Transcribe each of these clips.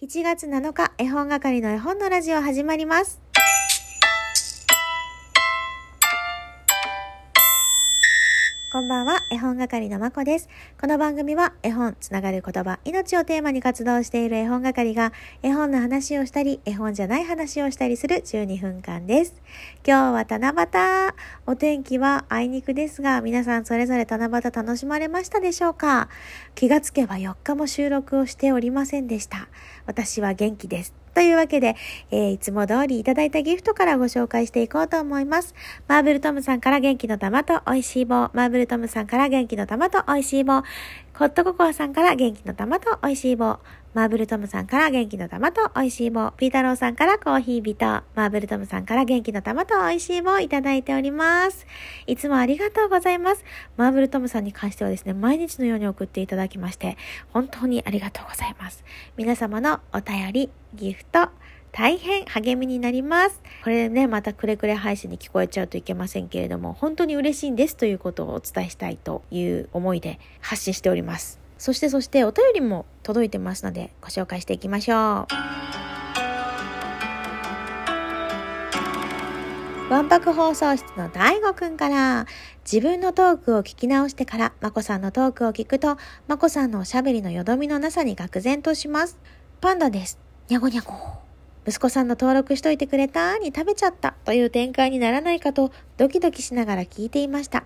7月7日、絵本係の絵本のラジオ始まります。こんばんは、絵本係のまこです。この番組は絵本、つながる言葉、命をテーマに活動している絵本係が絵本の話をしたり、絵本じゃない話をしたりする12分間です。今日は七夕。お天気はあいにくですが、皆さんそれぞれ七夕楽しまれましたでしょうか？気がつけば4日も収録をしておりませんでした。私は元気です。というわけで、えーいつも通りいただいたギフトからご紹介していこうと思います。マーブルトムさんから元気の玉と美味しい棒。マーブルトムさんから元気の玉と美味しい棒。ホットココアさんから元気の玉と美味しい棒。マーブルトムさんから元気の玉と美味しい棒。ピータローさんからコーヒービタ。マーブルトムさんから元気の玉と美味しい棒をいただいております。いつもありがとうございます。マーブルトムさんに関してはですね、毎日のように送っていただきまして、本当にありがとうございます。皆様のお便り、ギフト、大変励みになります。これね、またくれくれ配信に聞こえちゃうといけませんけれども、本当に嬉しいんですということをお伝えしたいという思いで発信しております。そしてそしてお便りも届いてますのでご紹介していきましょう。わんぱく放送室の大悟くんから、自分のトークを聞き直してから、まこさんのトークを聞くと、まこさんのおしゃべりのよどみのなさに愕然とします。パンダです。にゃごにゃご。息子さんの登録しといてくれたに食べちゃったという展開にならないかとドキドキしながら聞いていました。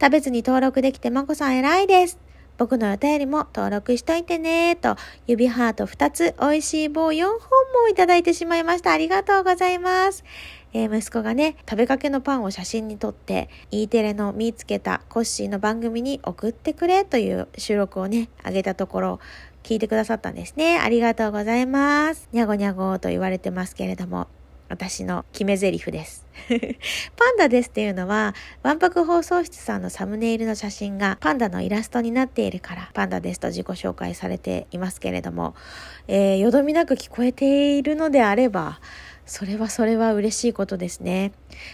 食べずに登録できてまこさん偉いです。僕のお便りも登録しといてねと指ハート2つ美味しい棒4本もいただいてしまいました。ありがとうございます。えー息子がね、食べかけのパンを写真に撮って、E テレの見つけたコッシーの番組に送ってくれという収録をね、あげたところ、聞いてくださったんですね。ありがとうございます。にゃごにゃごと言われてますけれども、私の決め台詞です。パンダですっていうのは、わんぱく放送室さんのサムネイルの写真がパンダのイラストになっているから、パンダですと自己紹介されていますけれども、えーよどみなく聞こえているのであれば、それはそれは嬉しいことですね。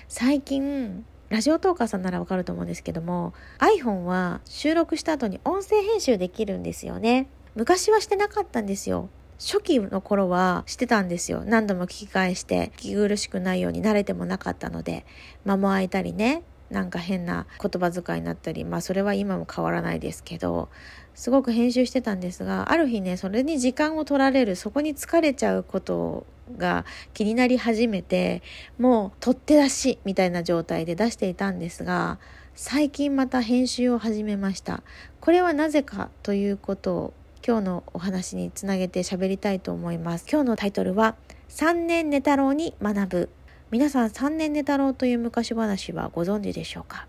最近、ラジオトーカーさんならわかると思うんですけども、iPhone は収録した後に音声編集できるんですよね。昔はしてなかったんですよ。初期の頃はしてたんですよ。何度も聞き返して、聞き苦しくないように慣れてもなかったので、間も空いたりね、なんか変な言葉遣いになったり、まあそれは今も変わらないですけど、すごく編集してたんですが、ある日ね、それに時間を取られる、そこに疲れちゃうことが気になり始めて、もう取って出しみたいな状態で出していたんですが、最近また編集を始めました。これはなぜかということ今日のお話につなげて喋りたいと思います。今日のタイトルは3年寝太郎に学ぶ。皆さん3年寝太郎という昔話はご存知でしょうか？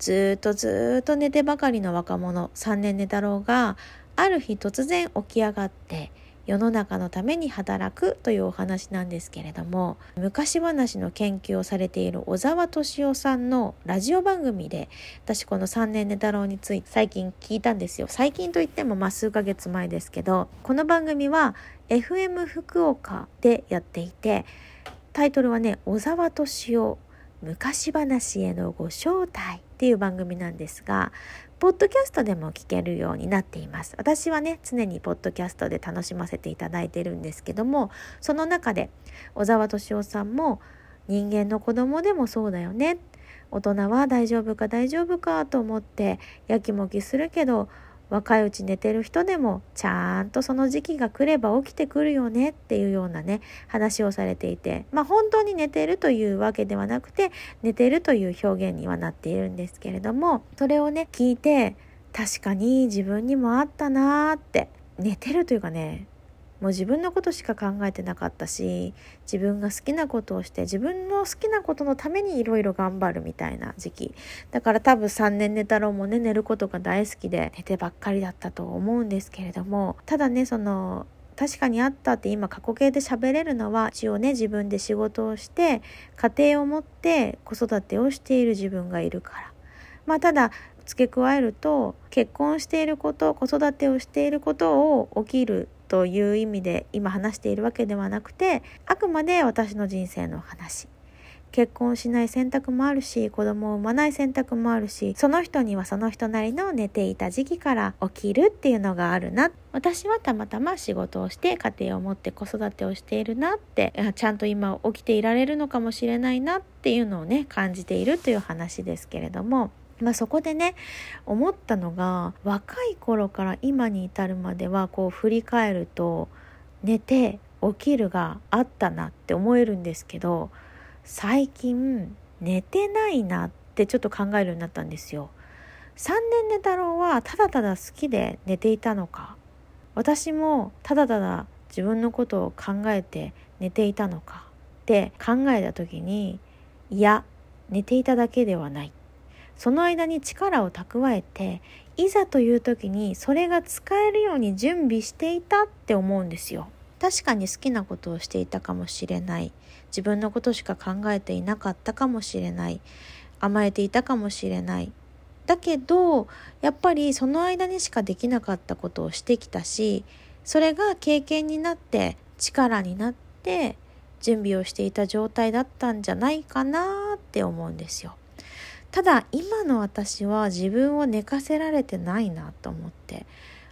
ずっとずっと寝てばかりの若者3年寝太郎がある日突然起き上がって世の中のために働くというお話なんですけれども昔話の研究をされている小沢敏夫さんのラジオ番組で私この3年寝太郎について最近聞いたんですよ。最近といってもまあ数ヶ月前ですけどこの番組は FM 福岡でやっていてタイトルはね小沢敏夫昔話へのご招待。っていう番組なんですがポッドキャストでも聞けるようになっています。私はね常にポッドキャストで楽しませていただいてるんですけどもその中で小沢敏夫さんも人間の子供でもそうだよね。大人は大丈夫か大丈夫かと思ってやきもきするけど若いうち寝てる人でもちゃんとその時期が来れば起きてくるよねっていうようなね話をされていてまあ本当に寝てるというわけではなくて寝てるという表現にはなっているんですけれどもそれをね聞いて確かに自分にもあったなーって寝てるというかねもう自分のことしか考えてなかったし自分が好きなことをして自分の好きなことのためにいろいろ頑張るみたいな時期。だから多分3年寝太郎もね寝ることが大好きで寝てばっかりだったと思うんですけれどもただねその確かにあったって今過去形で喋れるのは一応ね自分で仕事をして家庭を持って子育てをしている自分がいるから。まあただ付け加えると結婚していること子育てをしていることを起きるという意味で今話しているわけではなくてあくまで私の人生の話。結婚しない選択もあるし子供を産まない選択もあるしその人にはその人なりの寝ていた時期から起きるっていうのがあるな。私はたまたま仕事をして家庭を持って子育てをしているなってちゃんと今起きていられるのかもしれないなっていうのをね感じているという話ですけれども。まあ、そこでね思ったのが若い頃から今に至るまではこう振り返ると寝て起きるがあったなって思えるんですけど最近寝てないなってちょっと考えるようになったんですよ。3年寝太郎はただただ好きで寝ていたのか。私もただただ自分のことを考えて寝ていたのか。って考えた時にいや寝ていただけではない。その間に力を蓄えていざという時にそれが使えるように準備していたって思うんですよ。確かに好きなことをしていたかもしれない自分のことしか考えていなかったかもしれない甘えていたかもしれないだけどやっぱりその間にしかできなかったことをしてきたしそれが経験になって力になって準備をしていた状態だったんじゃないかなって思うんですよ。ただ今の私は自分を寝かせられてないなと思って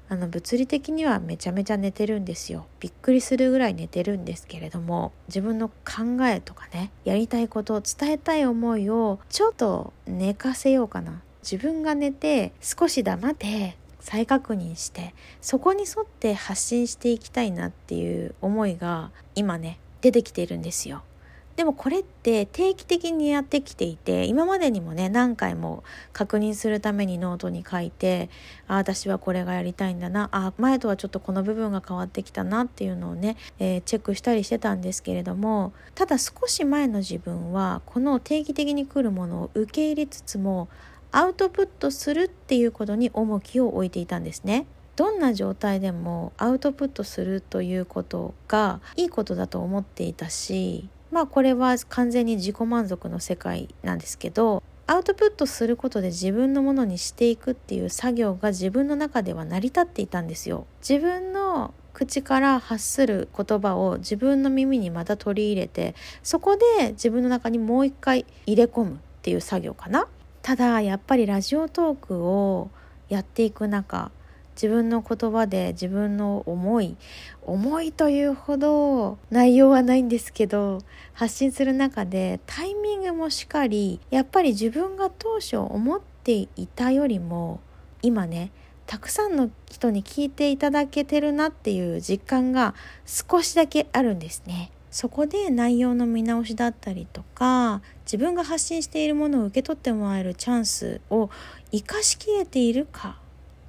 あの物理的にはめちゃめちゃ寝てるんですよ。びっくりするぐらい寝てるんですけれども自分の考えとかねやりたいことを伝えたい思いをちょっと寝かせようかな。自分が寝て少し黙って再確認してそこに沿って発信していきたいなっていう思いが今ね出てきているんですよ。でもこれって定期的にやってきていて今までにもね何回も確認するためにノートに書いてあ私はこれがやりたいんだなあ前とはちょっとこの部分が変わってきたなっていうのをね、えー、チェックしたりしてたんですけれどもただ少し前の自分はこの定期的に来るものを受け入れつつもアウトプットするっていうことに重きを置いていたんですね。どんな状態でもアウトプットするということがいいことだと思っていたしまあこれは完全に自己満足の世界なんですけどアウトプットすることで自分のものにしていくっていう作業が自分の中では成り立っていたんですよ。自分の口から発する言葉を自分の耳にまた取り入れてそこで自分の中にもう一回入れ込むっていう作業かな。ただやっぱりラジオトークをやっていく中自分の言葉で自分の思い思いというほど内容はないんですけど発信する中でタイミングもしっかりやっぱり自分が当初思っていたよりも今ねたくさんの人に聞いていただけてるなっていう実感が少しだけあるんですね。そこで内容の見直しだったりとか自分が発信しているものを受け取ってもらえるチャンスを生かしきれているか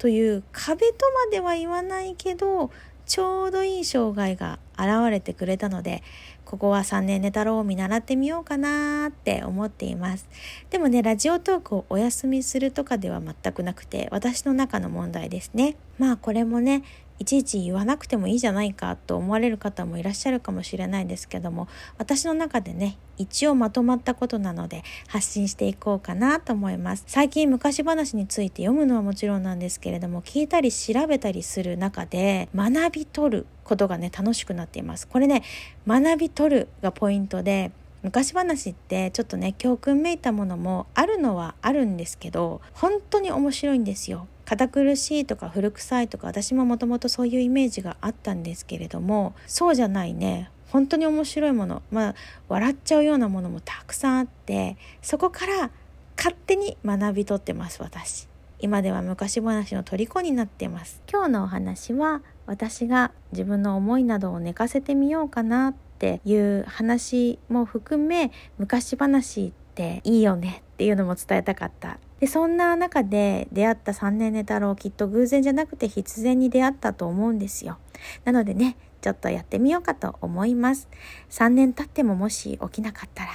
という壁とまでは言わないけどちょうどいい障害が現れてくれたのでここは3年寝太郎を見習ってみようかなって思っています。でもねラジオトークをお休みするとかでは全くなくて私の中の問題ですね。まあこれもねいちいち言わなくてもいいじゃないかと思われる方もいらっしゃるかもしれないですけども私の中でね一応まとまったことなので発信していこうかなと思います。最近昔話について読むのはもちろんなんですけれども聞いたり調べたりする中で学び取ることがね楽しくなっています。これね学び取るがポイントで昔話ってちょっとね教訓めいたものもあるのはあるんですけど本当に面白いんですよ。堅苦しいとか古臭いとか私ももともとそういうイメージがあったんですけれどもそうじゃないね。本当に面白いものまあ笑っちゃうようなものもたくさんあってそこから勝手に学び取ってます私。今では昔話の虜になってます。今日のお話は私が自分の思いなどを寝かせてみようかなっていう話も含め昔話っていいよねっていうのも伝えたかった。でそんな中で出会った3年寝太郎きっと偶然じゃなくて必然に出会ったと思うんですよ。なのでねちょっとやってみようかと思います。3年経ってももし起きなかったら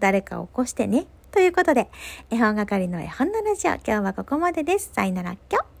誰か起こしてね。ということで絵本係の絵本のラジオ今日はここまでです。さよならきょ。